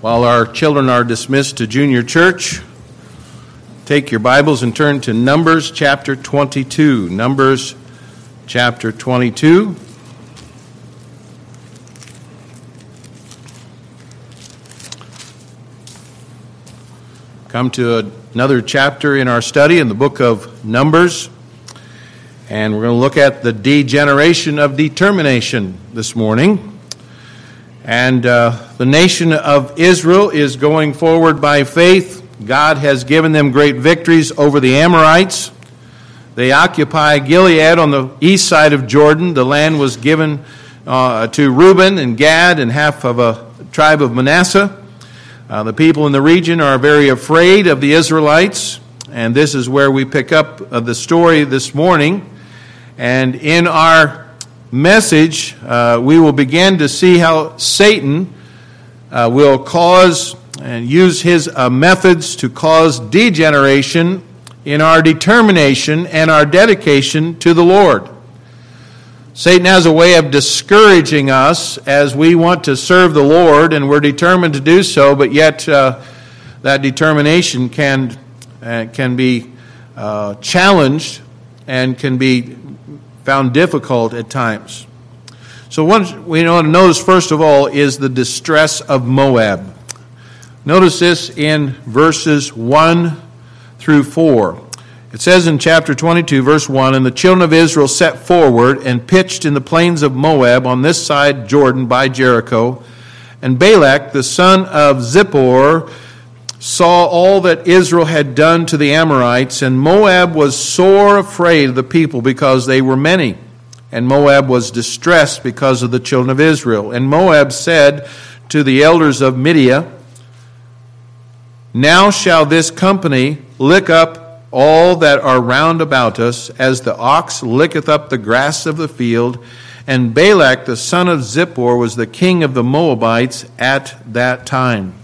While our children are dismissed to junior church, take your Bibles and turn to Numbers chapter 22. Numbers chapter 22. Come to another chapter in our study in the book of Numbers. And we're going to look at the degeneration of determination this morning. And uh, the nation of Israel is going forward by faith. God has given them great victories over the Amorites. They occupy Gilead on the east side of Jordan. The land was given uh, to Reuben and Gad and half of a tribe of Manasseh. Uh, the people in the region are very afraid of the Israelites, and this is where we pick up uh, the story this morning. And in our message, uh, we will begin to see how Satan uh, will cause and use his uh, methods to cause degeneration in our determination and our dedication to the Lord. Satan has a way of discouraging us as we want to serve the Lord and we're determined to do so, but yet uh, that determination can, uh, can be uh, challenged and can be found difficult at times. So, what we want to notice, first of all, is the distress of Moab. Notice this in verses 1 through 4. It says in chapter 22, verse 1 And the children of Israel set forward and pitched in the plains of Moab on this side Jordan by Jericho. And Balak, the son of Zippor, saw all that Israel had done to the Amorites, and Moab was sore afraid of the people because they were many. And Moab was distressed because of the children of Israel. And Moab said to the elders of Midian, Now shall this company lick up all that are round about us, as the ox licketh up the grass of the field. And Balak the son of Zippor was the king of the Moabites at that time.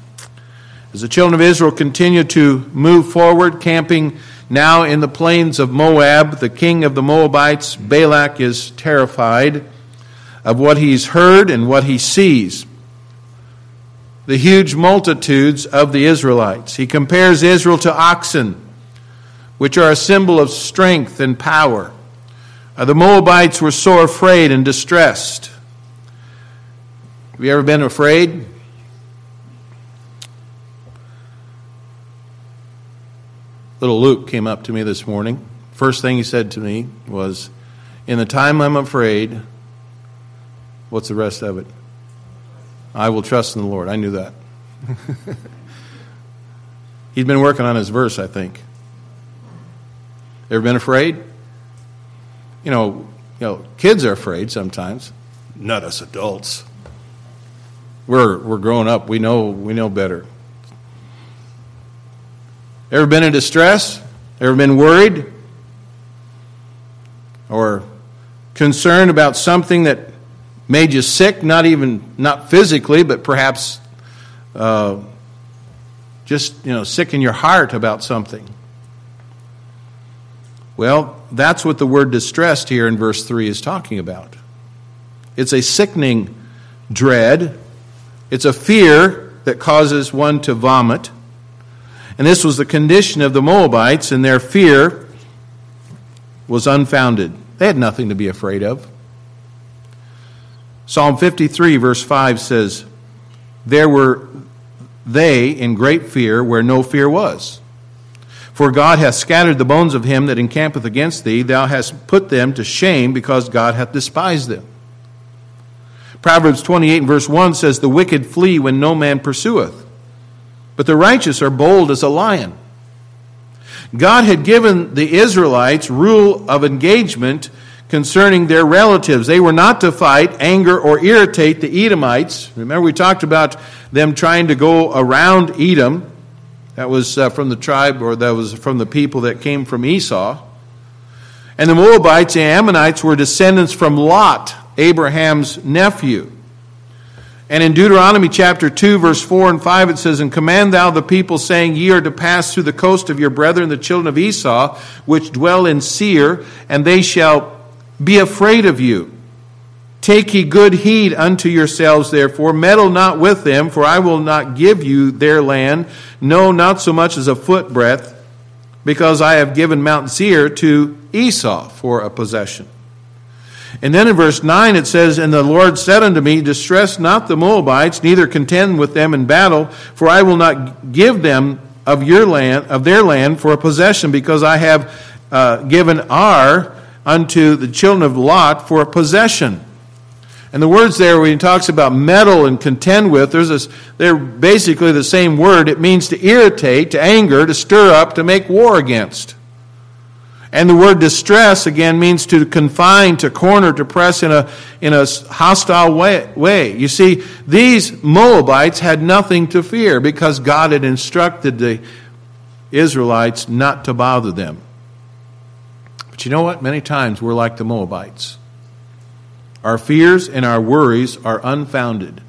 As the children of Israel continued to move forward, camping now in the plains of Moab, the king of the Moabites, Balak, is terrified of what he's heard and what he sees. The huge multitudes of the Israelites. He compares Israel to oxen, which are a symbol of strength and power. Uh, the Moabites were sore afraid and distressed. Have you ever been afraid? Little Luke came up to me this morning. First thing he said to me was, In the time I'm afraid, what's the rest of it? I will trust in the Lord. I knew that. He'd been working on his verse, I think. Ever been afraid? You know, you know, kids are afraid sometimes. Not us adults. We're we're growing up. We know we know better. Ever been in distress? Ever been worried? Or concerned about something that made you sick, not even, not physically, but perhaps uh, just, you know, sick in your heart about something? Well, that's what the word distressed here in verse 3 is talking about. It's a sickening dread, it's a fear that causes one to vomit. And this was the condition of the Moabites, and their fear was unfounded. They had nothing to be afraid of. Psalm 53, verse 5 says, There were they in great fear where no fear was. For God hath scattered the bones of him that encampeth against thee. Thou hast put them to shame because God hath despised them. Proverbs 28 verse 1 says, The wicked flee when no man pursueth but the righteous are bold as a lion. God had given the Israelites rule of engagement concerning their relatives. They were not to fight, anger, or irritate the Edomites. Remember, we talked about them trying to go around Edom. That was uh, from the tribe, or that was from the people that came from Esau. And the Moabites, the Ammonites, were descendants from Lot, Abraham's nephew. And in Deuteronomy chapter 2, verse 4 and 5, it says, And command thou the people, saying, Ye are to pass through the coast of your brethren, the children of Esau, which dwell in Seir, and they shall be afraid of you. Take ye good heed unto yourselves, therefore, meddle not with them, for I will not give you their land, no, not so much as a foot breadth, because I have given Mount Seir to Esau for a possession. And then in verse 9 it says, And the Lord said unto me, Distress not the Moabites, neither contend with them in battle, for I will not give them of your land, of their land for a possession, because I have uh, given Ar unto the children of Lot for a possession. And the words there, when he talks about meddle and contend with, there's this, they're basically the same word. It means to irritate, to anger, to stir up, to make war against. And the word distress, again, means to confine, to corner, to press in a, in a hostile way, way. You see, these Moabites had nothing to fear because God had instructed the Israelites not to bother them. But you know what? Many times we're like the Moabites. Our fears and our worries are unfounded.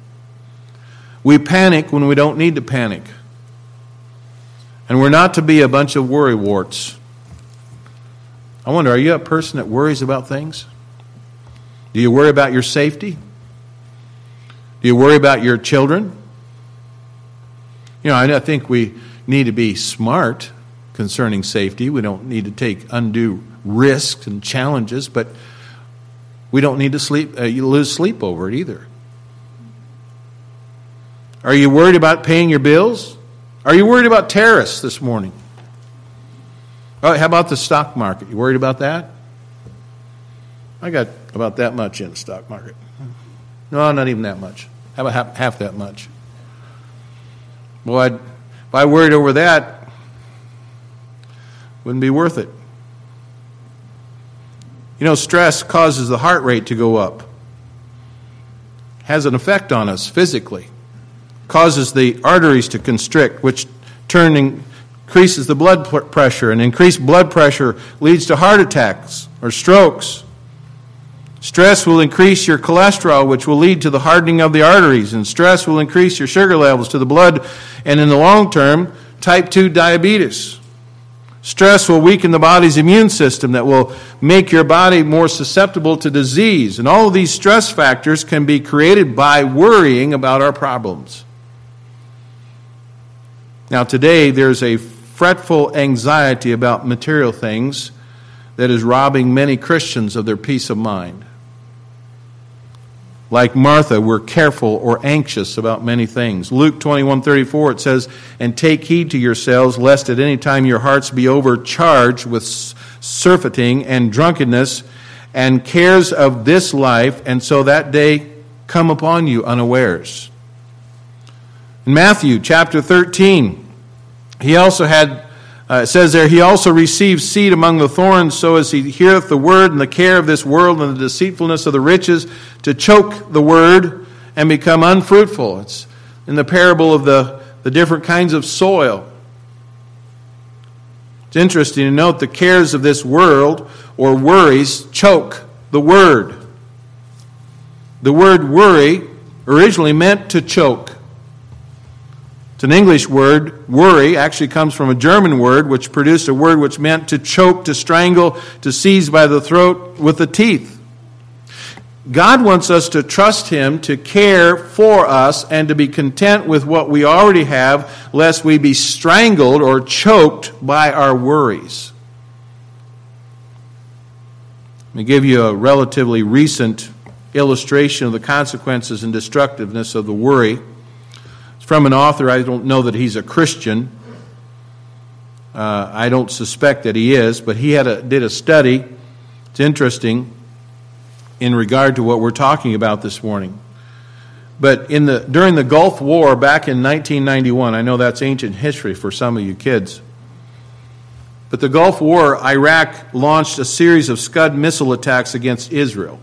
We panic when we don't need to panic. And we're not to be a bunch of worry warts. I wonder, are you a person that worries about things? Do you worry about your safety? Do you worry about your children? You know, I think we need to be smart concerning safety. We don't need to take undue risks and challenges, but we don't need to sleep, uh, you lose sleep over it either. Are you worried about paying your bills? Are you worried about terrorists this morning? How about the stock market? You worried about that? I got about that much in the stock market. No, not even that much. How about half, half that much? Well, I'd, if I worried over that, wouldn't be worth it. You know, stress causes the heart rate to go up, has an effect on us physically, causes the arteries to constrict, which turning increases the blood pressure, and increased blood pressure leads to heart attacks or strokes. Stress will increase your cholesterol, which will lead to the hardening of the arteries, and stress will increase your sugar levels to the blood, and in the long term, type 2 diabetes. Stress will weaken the body's immune system that will make your body more susceptible to disease. And all of these stress factors can be created by worrying about our problems. Now, today, there's a fretful anxiety about material things that is robbing many Christians of their peace of mind. Like Martha, we're careful or anxious about many things. Luke 21 34, it says, And take heed to yourselves, lest at any time your hearts be overcharged with surfeiting and drunkenness and cares of this life, and so that day come upon you unawares. In Matthew chapter 13, he also had uh, it says there, he also receives seed among the thorns, so as he heareth the word and the care of this world and the deceitfulness of the riches, to choke the word and become unfruitful. It's in the parable of the, the different kinds of soil. It's interesting to note the cares of this world or worries choke the word. The word worry originally meant to choke. An English word. Worry actually comes from a German word which produced a word which meant to choke, to strangle, to seize by the throat with the teeth. God wants us to trust Him, to care for us, and to be content with what we already have, lest we be strangled or choked by our worries. Let me give you a relatively recent illustration of the consequences and destructiveness of the worry from an author. I don't know that he's a Christian. Uh, I don't suspect that he is, but he had a, did a study. It's interesting in regard to what we're talking about this morning. But in the, during the Gulf War back in 1991, I know that's ancient history for some of you kids. But the Gulf War, Iraq launched a series of Scud missile attacks against Israel.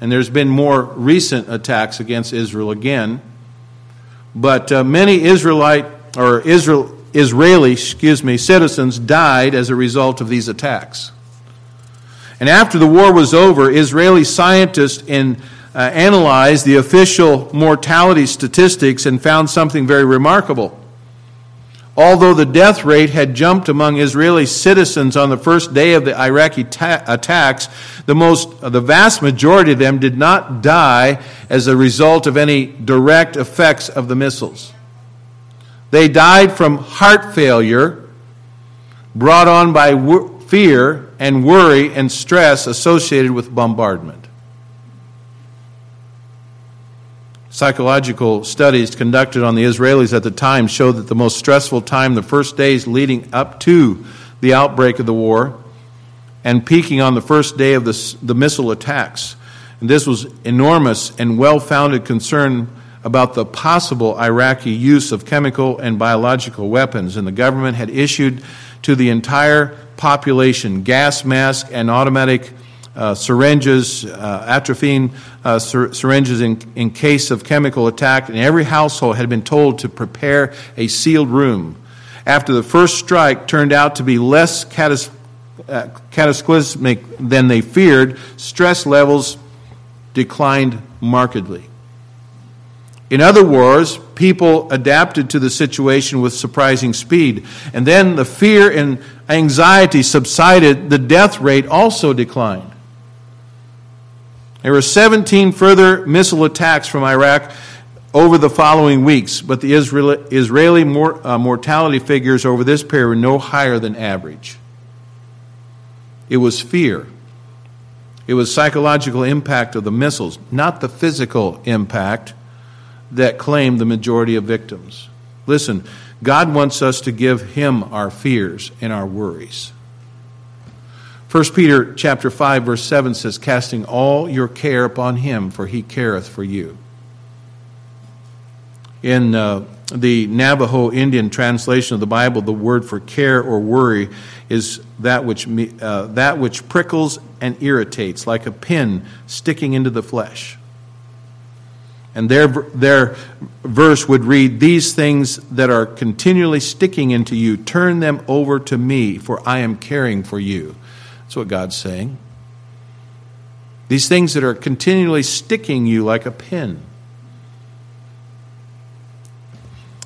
And there's been more recent attacks against Israel again. But uh, many Israelite or Israel, Israeli, excuse me, citizens died as a result of these attacks. And after the war was over, Israeli scientists in, uh, analyzed the official mortality statistics and found something very remarkable. Although the death rate had jumped among Israeli citizens on the first day of the Iraqi ta- attacks, the, most, the vast majority of them did not die as a result of any direct effects of the missiles. They died from heart failure brought on by fear and worry and stress associated with bombardment. Psychological studies conducted on the Israelis at the time showed that the most stressful time, the first days leading up to the outbreak of the war, and peaking on the first day of the, the missile attacks. And this was enormous and well founded concern about the possible Iraqi use of chemical and biological weapons. And the government had issued to the entire population gas masks and automatic uh, syringes, uh, atropine uh, syr- syringes in, in case of chemical attack, and every household had been told to prepare a sealed room. After the first strike turned out to be less catas- uh, cataclysmic than they feared, stress levels declined markedly. In other wars, people adapted to the situation with surprising speed. And then the fear and anxiety subsided, the death rate also declined. There were 17 further missile attacks from Iraq over the following weeks, but the Israeli uh, mortality figures over this period were no higher than average. It was fear. It was psychological impact of the missiles, not the physical impact that claimed the majority of victims. Listen, God wants us to give him our fears and our worries. 1 Peter chapter 5 verse 7 says casting all your care upon him for he careth for you. In uh, the Navajo Indian translation of the Bible the word for care or worry is that which uh, that which prickles and irritates like a pin sticking into the flesh. And their, their verse would read, These things that are continually sticking into you, turn them over to me, for I am caring for you. That's what God's saying. These things that are continually sticking you like a pin.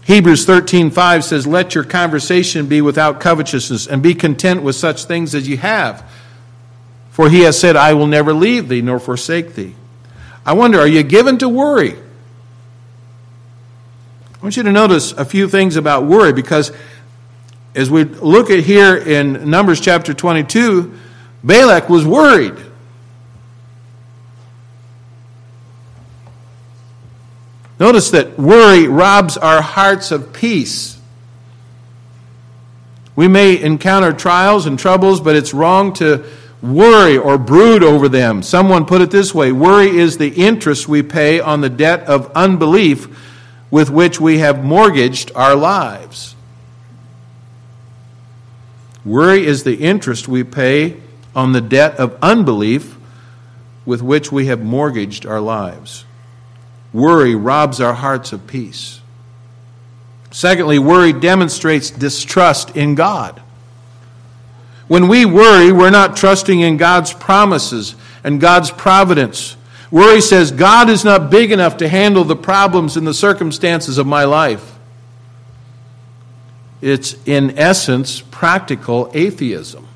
Hebrews 13:5 says, "Let your conversation be without covetousness, and be content with such things as you have. For he has said, I will never leave thee nor forsake thee." I wonder, are you given to worry? I want you to notice a few things about worry because as we look at here in Numbers chapter 22, Balak was worried. Notice that worry robs our hearts of peace. We may encounter trials and troubles, but it's wrong to worry or brood over them. Someone put it this way worry is the interest we pay on the debt of unbelief with which we have mortgaged our lives. Worry is the interest we pay on the debt of unbelief with which we have mortgaged our lives. Worry robs our hearts of peace. Secondly, worry demonstrates distrust in God. When we worry, we're not trusting in God's promises and God's providence. Worry says, God is not big enough to handle the problems and the circumstances of my life. It's, in essence, practical atheism.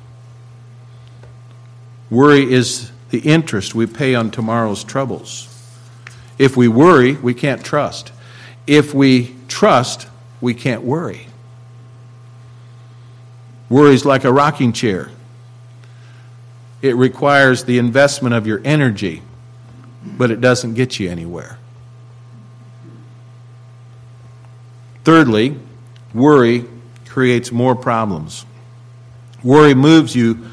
Worry is the interest we pay on tomorrow's troubles. If we worry, we can't trust. If we trust, we can't worry. Worry is like a rocking chair. It requires the investment of your energy, but it doesn't get you anywhere. Thirdly, worry creates more problems. Worry moves you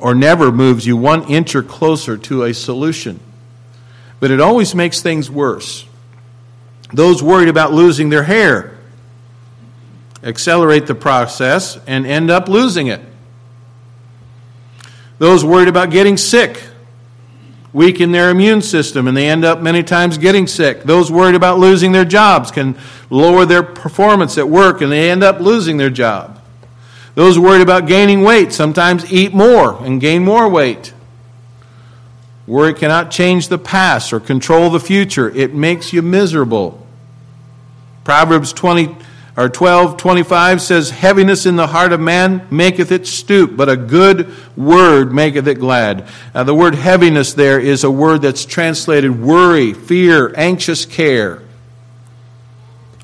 or never moves you one inch or closer to a solution. But it always makes things worse. Those worried about losing their hair accelerate the process and end up losing it. Those worried about getting sick weaken their immune system and they end up many times getting sick. Those worried about losing their jobs can lower their performance at work and they end up losing their job. Those worried about gaining weight sometimes eat more and gain more weight. Worry cannot change the past or control the future. It makes you miserable. Proverbs 20, Or 1225 says, Heaviness in the heart of man maketh it stoop, but a good word maketh it glad. Now, the word heaviness there is a word that's translated worry, fear, anxious care.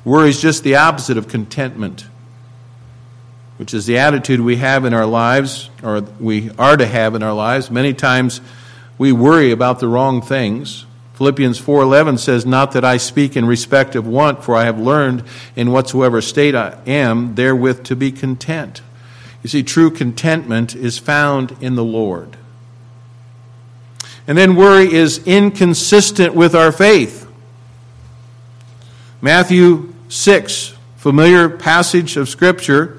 Worry is just the opposite of contentment, which is the attitude we have in our lives, or we are to have in our lives. Many times we worry about the wrong things. Philippians 4:11 says, "Not that I speak in respect of want, for I have learned in whatsoever state I am therewith to be content." You see, true contentment is found in the Lord. And then worry is inconsistent with our faith. Matthew 6, familiar passage of Scripture.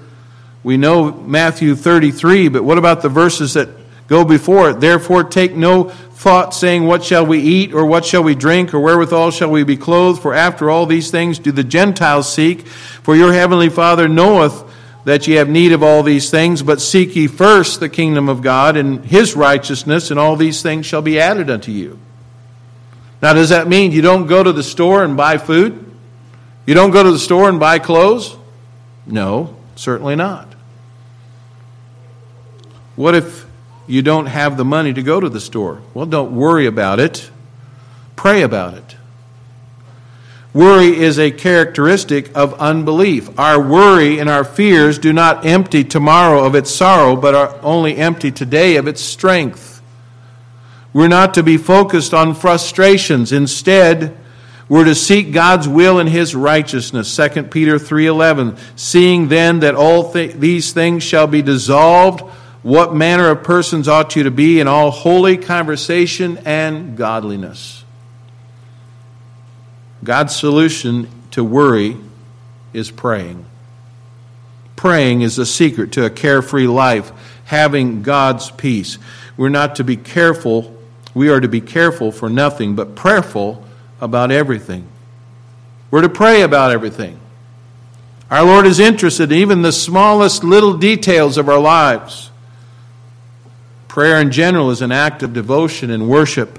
We know Matthew 33, but what about the verses that go before it? Therefore, take no thought, saying, What shall we eat, or what shall we drink, or wherewithal shall we be clothed? For after all these things do the Gentiles seek. For your heavenly Father knoweth that ye have need of all these things, but seek ye first the kingdom of God and his righteousness, and all these things shall be added unto you. Now, does that mean you don't go to the store and buy food? You don't go to the store and buy clothes? No, certainly not. What if you don't have the money to go to the store. Well, don't worry about it. Pray about it. Worry is a characteristic of unbelief. Our worry and our fears do not empty tomorrow of its sorrow, but are only empty today of its strength. We're not to be focused on frustrations. Instead, we're to seek God's will and his righteousness. 2 Peter 3:11, seeing then that all th- these things shall be dissolved, what manner of persons ought you to be in all holy conversation and godliness. God's solution to worry is praying. Praying is the secret to a carefree life, having God's peace. We're not to be careful, we are to be careful for nothing, but prayerful about everything. We're to pray about everything. Our Lord is interested in even the smallest little details of our lives. Prayer in general is an act of devotion and worship.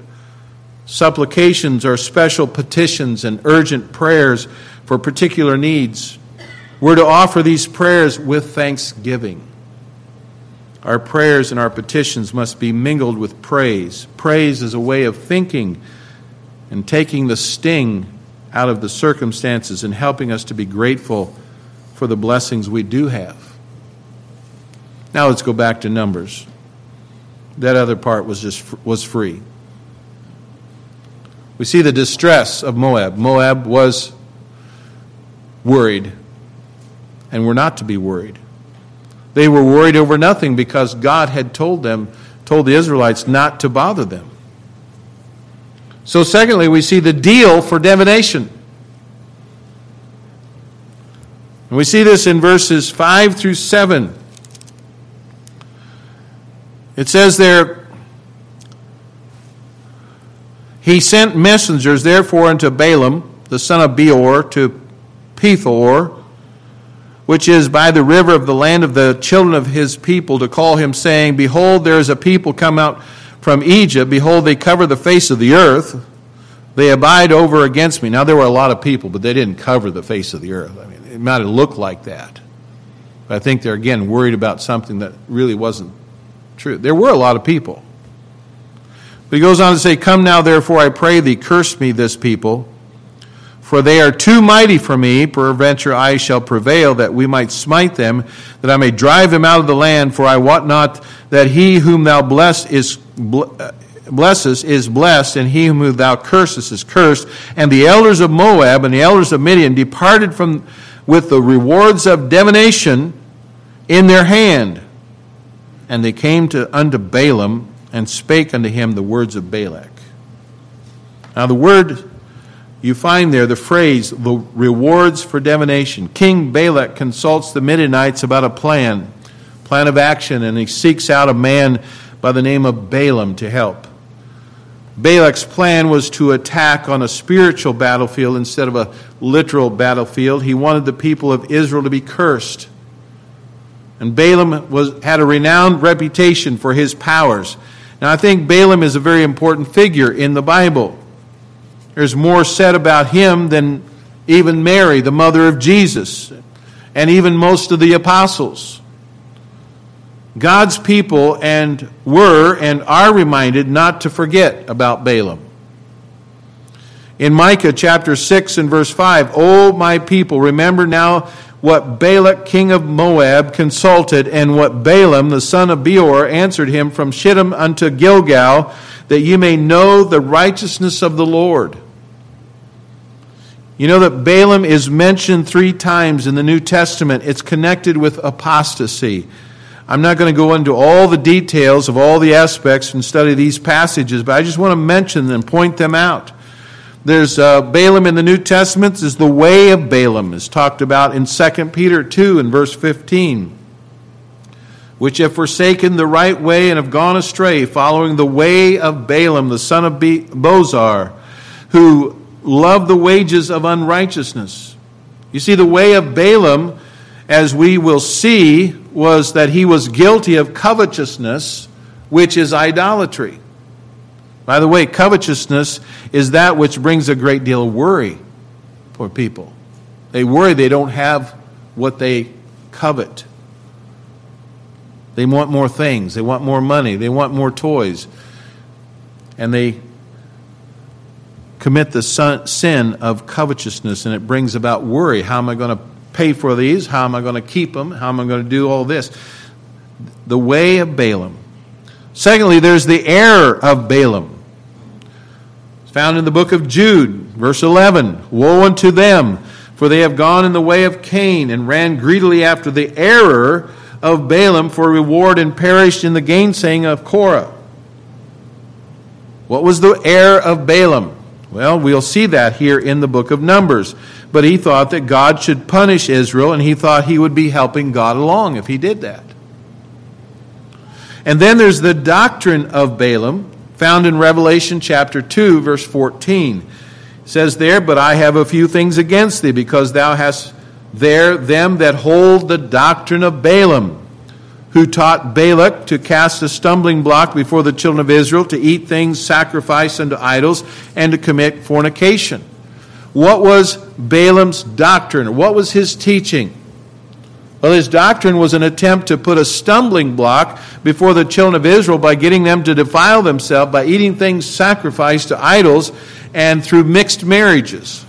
Supplications are special petitions and urgent prayers for particular needs. We're to offer these prayers with thanksgiving. Our prayers and our petitions must be mingled with praise. Praise is a way of thinking and taking the sting out of the circumstances and helping us to be grateful for the blessings we do have. Now let's go back to Numbers. That other part was just was free. We see the distress of Moab. Moab was worried, and were not to be worried. They were worried over nothing because God had told them, told the Israelites not to bother them. So, secondly, we see the deal for divination. And we see this in verses 5 through 7. It says there, He sent messengers therefore unto Balaam, the son of Beor, to Pethor, which is by the river of the land of the children of his people, to call him, saying, Behold, there is a people come out from Egypt. Behold, they cover the face of the earth. They abide over against me. Now, there were a lot of people, but they didn't cover the face of the earth. I mean, it might have looked like that. But I think they're, again, worried about something that really wasn't true. There were a lot of people. But he goes on to say, Come now, therefore, I pray thee, curse me this people, for they are too mighty for me. Peradventure I shall prevail, that we might smite them, that I may drive them out of the land. For I wot not that he whom thou bless is Uh, blesses is blessed, and he whom thou cursest is cursed. And the elders of Moab and the elders of Midian departed from with the rewards of divination in their hand. And they came to unto Balaam and spake unto him the words of Balak. Now, the word you find there, the phrase, the rewards for divination. King Balak consults the Midianites about a plan, plan of action, and he seeks out a man by the name of Balaam to help. Balak's plan was to attack on a spiritual battlefield instead of a literal battlefield. He wanted the people of Israel to be cursed. And Balaam was, had a renowned reputation for his powers. Now, I think Balaam is a very important figure in the Bible. There's more said about him than even Mary, the mother of Jesus. and even most of the apostles. God's people and were and are reminded not to forget about Balaam. In Micah chapter 6 and verse 5, O my people, remember now what Balak king of Moab consulted, and what Balaam the son of Beor answered him from Shittim unto Gilgal, that you may know the righteousness of the Lord. You know that Balaam is mentioned three times in the New Testament. It's connected with apostasy. I'm not going to go into all the details of all the aspects and study these passages, but I just want to mention them, point them out. There's uh, Balaam in the New Testament. Is the way of Balaam is talked about in 2 Peter 2 and verse 15, which have forsaken the right way and have gone astray, following the way of Balaam, the son of Be- Bosor, who loved the wages of unrighteousness. You see, the way of Balaam, as we will see, was that he was guilty of covetousness, which is idolatry. By the way, covetousness is that which brings a great deal of worry for people. They worry they don't have what they covet. They want more things, they want more money, they want more toys. And they commit the sin of covetousness, and it brings about worry. How am I going to pay for these? How am I going to keep them? How am I going to do all this? The way of Balaam. Secondly, there's the error of Balaam. It's found in the book of Jude, verse 11. Woe unto them, for they have gone in the way of Cain and ran greedily after the error of Balaam for reward and perished in the gainsaying of Korah. What was the error of Balaam? Well, we'll see that here in the book of Numbers. But he thought that God should punish Israel, and he thought he would be helping God along if he did that. And then there's the doctrine of Balaam, found in Revelation chapter 2, verse 14. It says there, But I have a few things against thee, because thou hast there them that hold the doctrine of Balaam who taught Balak to cast a stumbling block before the children of Israel, to eat things sacrificed unto idols, and to commit fornication. What was Balaam's doctrine? What was his teaching? Well, his doctrine was an attempt to put a stumbling block before the children of Israel by getting them to defile themselves by eating things sacrificed to idols and through mixed marriages.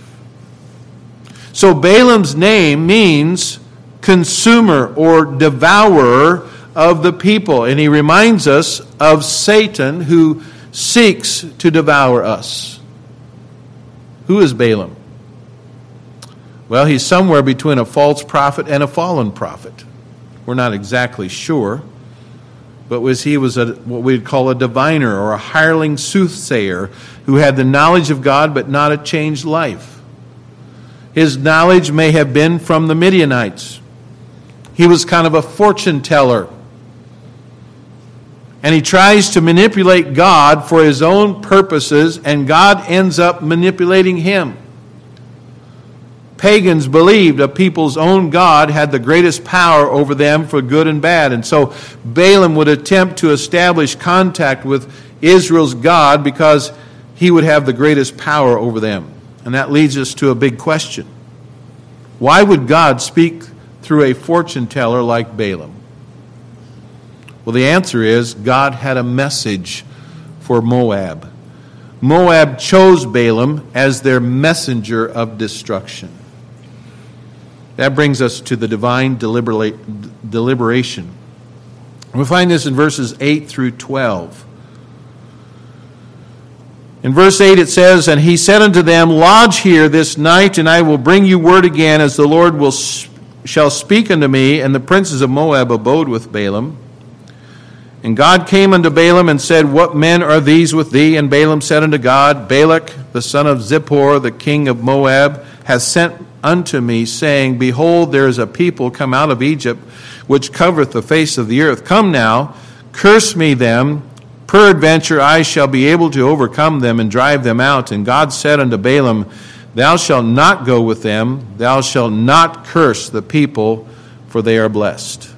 So Balaam's name means consumer or devourer of the people. And he reminds us of Satan who seeks to devour us. Who is Balaam? Well, he's somewhere between a false prophet and a fallen prophet. We're not exactly sure. But was he was a, what we'd call a diviner or a hireling soothsayer who had the knowledge of God but not a changed life. His knowledge may have been from the Midianites. He was kind of a fortune teller and he tries to manipulate God for his own purposes, and God ends up manipulating him. Pagans believed a people's own God had the greatest power over them for good and bad. And so Balaam would attempt to establish contact with Israel's God because he would have the greatest power over them. And that leads us to a big question Why would God speak through a fortune teller like Balaam? Well, the answer is God had a message for Moab. Moab chose Balaam as their messenger of destruction. That brings us to the divine deliberation. We find this in verses 8 through 12. In verse 8 it says, And he said unto them, Lodge here this night, and I will bring you word again, as the Lord will, shall speak unto me. And the princes of Moab abode with Balaam. And God came unto Balaam and said, What men are these with thee? And Balaam said unto God, Balak, the son of Zippor, the king of Moab, hath sent unto me, saying, Behold, there is a people come out of Egypt, which covereth the face of the earth. Come now, curse me them. Peradventure I shall be able to overcome them and drive them out. And God said unto Balaam, Thou shalt not go with them, thou shalt not curse the people, for they are blessed.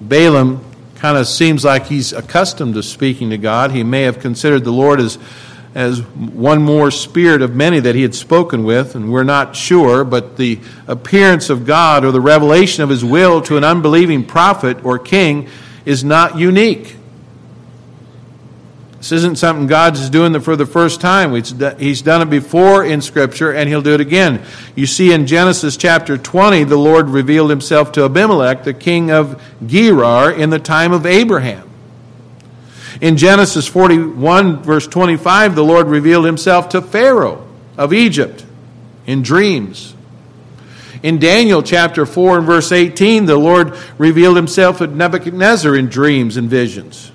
Balaam kind of seems like he's accustomed to speaking to God. He may have considered the Lord as as one more spirit of many that he had spoken with, and we're not sure, but the appearance of God or the revelation of his will to an unbelieving prophet or king is not unique. This isn't something God's doing for the first time. He's done it before in Scripture, and He'll do it again. You see, in Genesis chapter 20, the Lord revealed Himself to Abimelech, the king of Gerar, in the time of Abraham. In Genesis 41, verse 25, the Lord revealed Himself to Pharaoh of Egypt in dreams. In Daniel chapter 4 and verse 18, the Lord revealed Himself to Nebuchadnezzar in dreams and visions.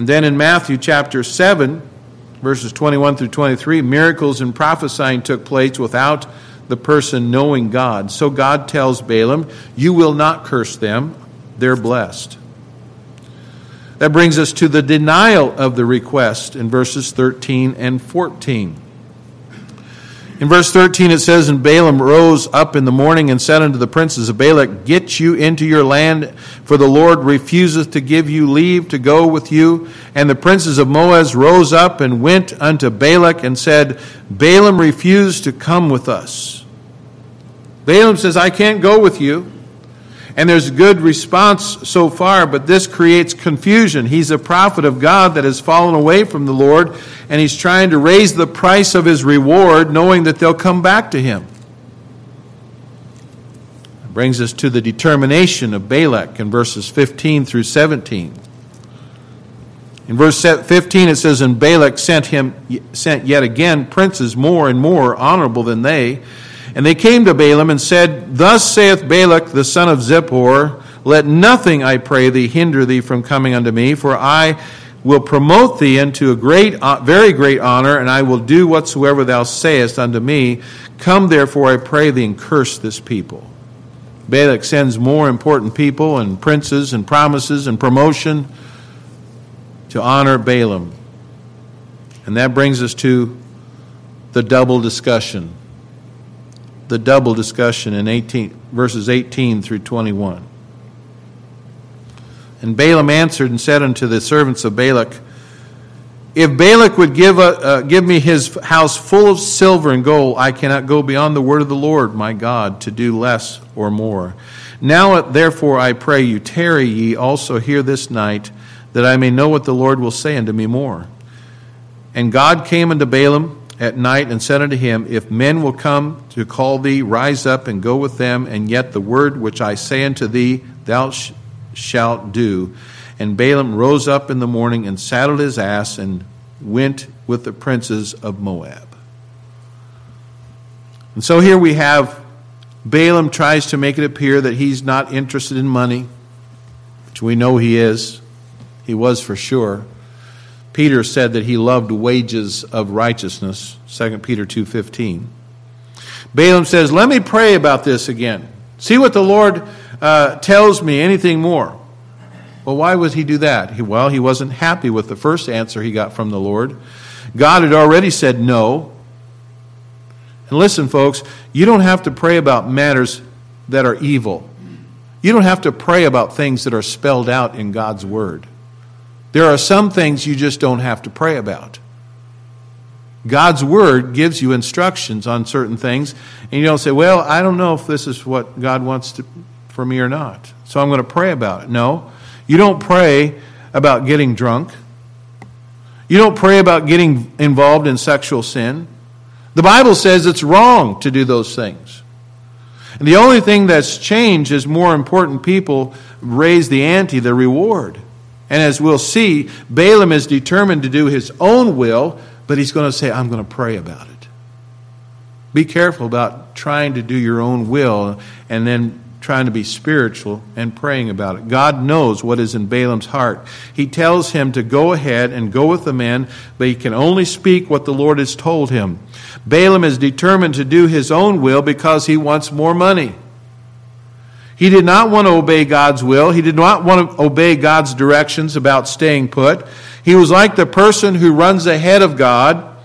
And then in Matthew chapter 7, verses 21 through 23, miracles and prophesying took place without the person knowing God. So God tells Balaam, You will not curse them, they're blessed. That brings us to the denial of the request in verses 13 and 14. In verse 13 it says, And Balaam rose up in the morning and said unto the princes of Balak, Get you into your land, for the Lord refuseth to give you leave to go with you. And the princes of Moab rose up and went unto Balak and said, Balaam refused to come with us. Balaam says, I can't go with you. And there's a good response so far, but this creates confusion. He's a prophet of God that has fallen away from the Lord, and he's trying to raise the price of his reward, knowing that they'll come back to him. It brings us to the determination of Balak in verses 15 through 17. In verse 15 it says, And Balak sent him sent yet again princes more and more honorable than they and they came to Balaam and said, Thus saith Balak the son of Zippor, Let nothing, I pray thee, hinder thee from coming unto me, for I will promote thee into a great, uh, very great honor, and I will do whatsoever thou sayest unto me. Come therefore, I pray thee, and curse this people. Balak sends more important people and princes and promises and promotion to honor Balaam. And that brings us to the double discussion the double discussion in 18, verses 18 through 21. And Balaam answered and said unto the servants of Balak, If Balak would give, a, uh, give me his house full of silver and gold, I cannot go beyond the word of the Lord my God to do less or more. Now therefore I pray you, tarry ye also here this night, that I may know what the Lord will say unto me more. And God came unto Balaam at night and said unto him, If men will come to call thee, rise up and go with them, and yet the word which I say unto thee, thou sh- shalt do. And Balaam rose up in the morning and saddled his ass and went with the princes of Moab. And so here we have Balaam tries to make it appear that he's not interested in money, which we know he is. He was for sure. Peter said that he loved wages of righteousness, 2 Peter 2:15. Balaam says, "Let me pray about this again. See what the Lord uh, tells me, anything more." Well, why would he do that? He, well, he wasn't happy with the first answer he got from the Lord. God had already said no. And listen, folks, you don't have to pray about matters that are evil. You don't have to pray about things that are spelled out in God's Word. There are some things you just don't have to pray about. God's Word gives you instructions on certain things, and you don't say, Well, I don't know if this is what God wants to, for me or not, so I'm going to pray about it. No, you don't pray about getting drunk. You don't pray about getting involved in sexual sin. The Bible says it's wrong to do those things. And the only thing that's changed is more important people raise the ante, the reward. And as we'll see, Balaam is determined to do his own will, but he's going to say, I'm going to pray about it. Be careful about trying to do your own will and then trying to be spiritual and praying about it. God knows what is in Balaam's heart. He tells him to go ahead and go with the men, but he can only speak what the Lord has told him. Balaam is determined to do his own will because he wants more money. He did not want to obey God's will. He did not want to obey God's directions about staying put. He was like the person who runs ahead of God.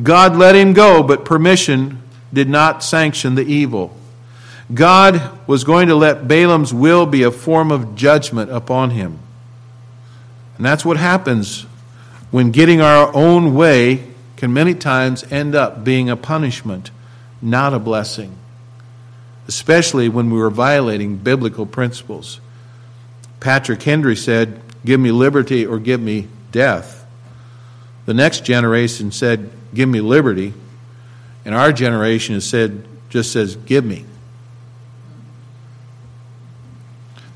God let him go, but permission did not sanction the evil. God was going to let Balaam's will be a form of judgment upon him. And that's what happens when getting our own way can many times end up being a punishment, not a blessing, especially when we were violating biblical principles. Patrick Henry said, Give me liberty or give me death. The next generation said, Give me liberty. And our generation has said, just says, Give me.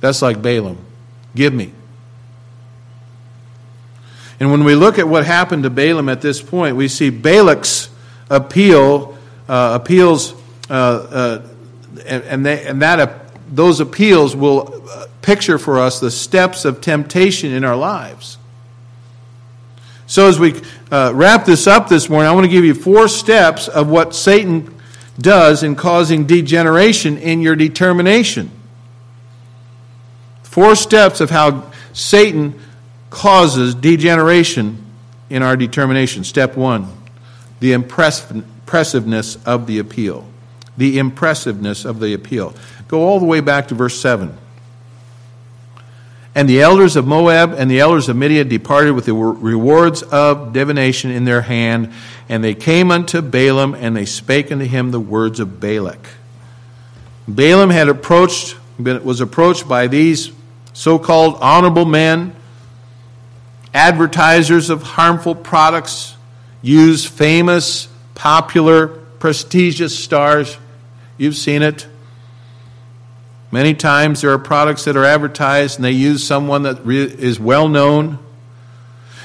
That's like Balaam. Give me. And when we look at what happened to Balaam at this point, we see Balak's appeal uh, appeals, uh, uh, and, and, they, and that, uh, those appeals will uh, picture for us the steps of temptation in our lives. So, as we uh, wrap this up this morning, I want to give you four steps of what Satan does in causing degeneration in your determination. Four steps of how Satan causes degeneration in our determination. Step one the impressiveness of the appeal. The impressiveness of the appeal. Go all the way back to verse 7. And the elders of Moab and the elders of Midian departed with the rewards of divination in their hand, and they came unto Balaam, and they spake unto him the words of Balak. Balaam had approached, was approached by these so-called honorable men, advertisers of harmful products, use famous, popular, prestigious stars. You've seen it. Many times there are products that are advertised and they use someone that is well known.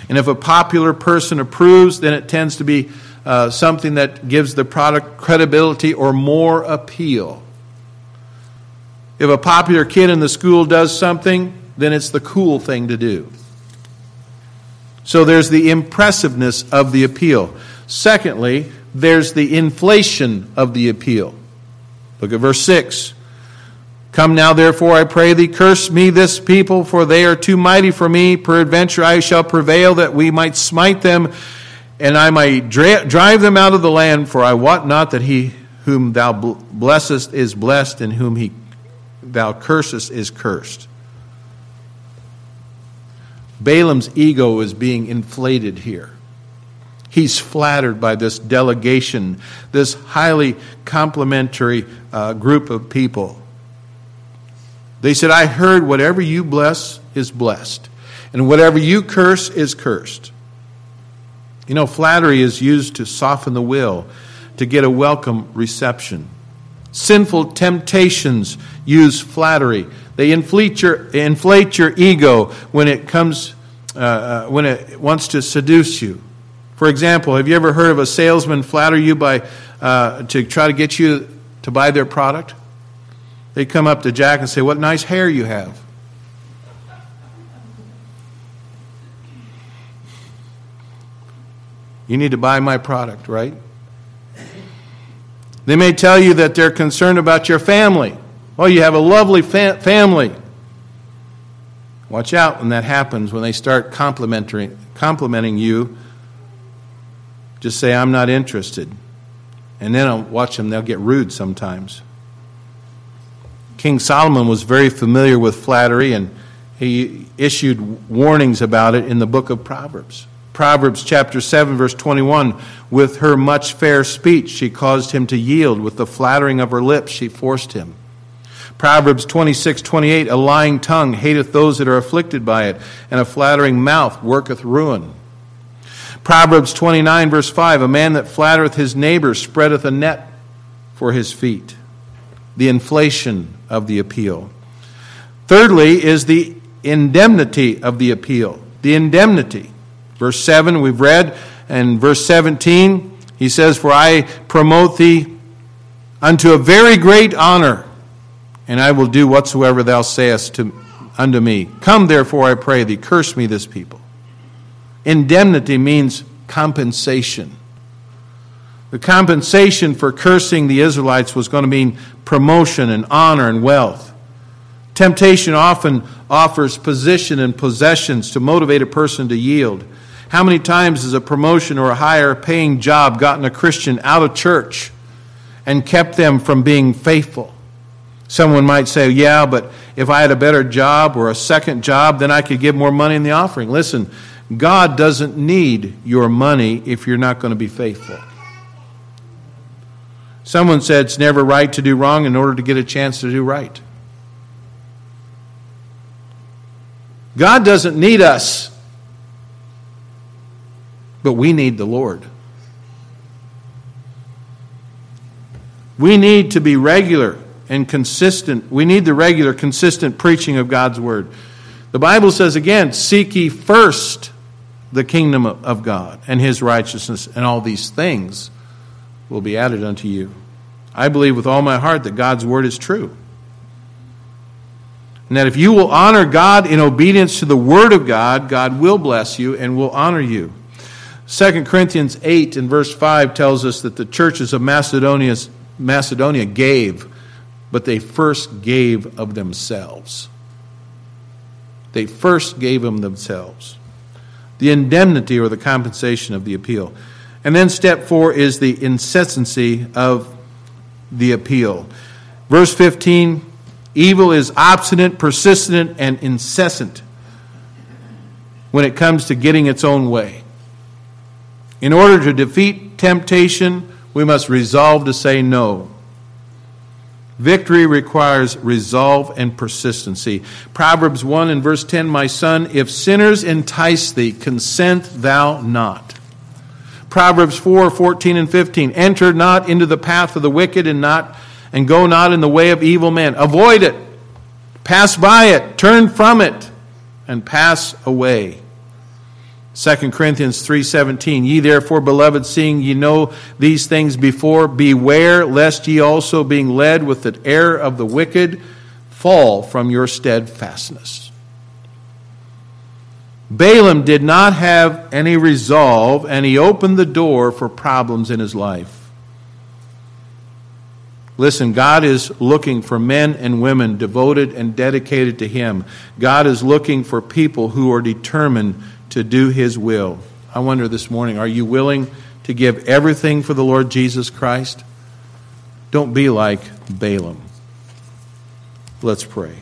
And if a popular person approves, then it tends to be uh, something that gives the product credibility or more appeal. If a popular kid in the school does something, then it's the cool thing to do. So there's the impressiveness of the appeal. Secondly, there's the inflation of the appeal. Look at verse 6. Come now, therefore, I pray thee, curse me this people, for they are too mighty for me. Peradventure I shall prevail, that we might smite them, and I might dra- drive them out of the land. For I wot not that he whom thou blessest is blessed, and whom he thou cursest is cursed. Balaam's ego is being inflated here. He's flattered by this delegation, this highly complimentary uh, group of people. They said, I heard whatever you bless is blessed, and whatever you curse is cursed. You know, flattery is used to soften the will, to get a welcome reception. Sinful temptations use flattery. They inflate your, inflate your ego when it comes, uh, uh, when it wants to seduce you. For example, have you ever heard of a salesman flatter you by, uh, to try to get you to buy their product? They come up to Jack and say, What nice hair you have. You need to buy my product, right? They may tell you that they're concerned about your family. Oh, you have a lovely fa- family. Watch out when that happens, when they start complimenting, complimenting you. Just say, I'm not interested. And then I'll watch them, they'll get rude sometimes. King Solomon was very familiar with flattery and he issued warnings about it in the book of Proverbs. Proverbs chapter 7 verse 21 with her much fair speech she caused him to yield with the flattering of her lips she forced him. Proverbs 26 28 a lying tongue hateth those that are afflicted by it and a flattering mouth worketh ruin. Proverbs 29 verse 5 a man that flattereth his neighbor spreadeth a net for his feet. The inflation of the appeal. Thirdly, is the indemnity of the appeal. The indemnity. Verse 7, we've read, and verse 17, he says, For I promote thee unto a very great honor, and I will do whatsoever thou sayest to, unto me. Come, therefore, I pray thee, curse me this people. Indemnity means compensation. The compensation for cursing the Israelites was going to mean promotion and honor and wealth. Temptation often offers position and possessions to motivate a person to yield. How many times has a promotion or a higher paying job gotten a Christian out of church and kept them from being faithful? Someone might say, Yeah, but if I had a better job or a second job, then I could give more money in the offering. Listen, God doesn't need your money if you're not going to be faithful. Someone said it's never right to do wrong in order to get a chance to do right. God doesn't need us, but we need the Lord. We need to be regular and consistent. We need the regular, consistent preaching of God's Word. The Bible says again, Seek ye first the kingdom of God and His righteousness, and all these things will be added unto you. I believe with all my heart that God's Word is true. And that if you will honor God in obedience to the Word of God, God will bless you and will honor you. 2 Corinthians 8 and verse 5 tells us that the churches of Macedonia's Macedonia gave, but they first gave of themselves. They first gave them themselves. The indemnity or the compensation of the appeal. And then step four is the incessancy of the appeal. Verse 15 evil is obstinate, persistent, and incessant when it comes to getting its own way. In order to defeat temptation, we must resolve to say no. Victory requires resolve and persistency. Proverbs 1 and verse 10 My son, if sinners entice thee, consent thou not. Proverbs 4 14 and 15 Enter not into the path of the wicked and not and go not in the way of evil men. Avoid it. Pass by it. Turn from it and pass away. 2 Corinthians 3:17 Ye therefore beloved seeing ye know these things before beware lest ye also being led with the error of the wicked fall from your steadfastness. Balaam did not have any resolve and he opened the door for problems in his life. Listen, God is looking for men and women devoted and dedicated to Him. God is looking for people who are determined to do His will. I wonder this morning are you willing to give everything for the Lord Jesus Christ? Don't be like Balaam. Let's pray.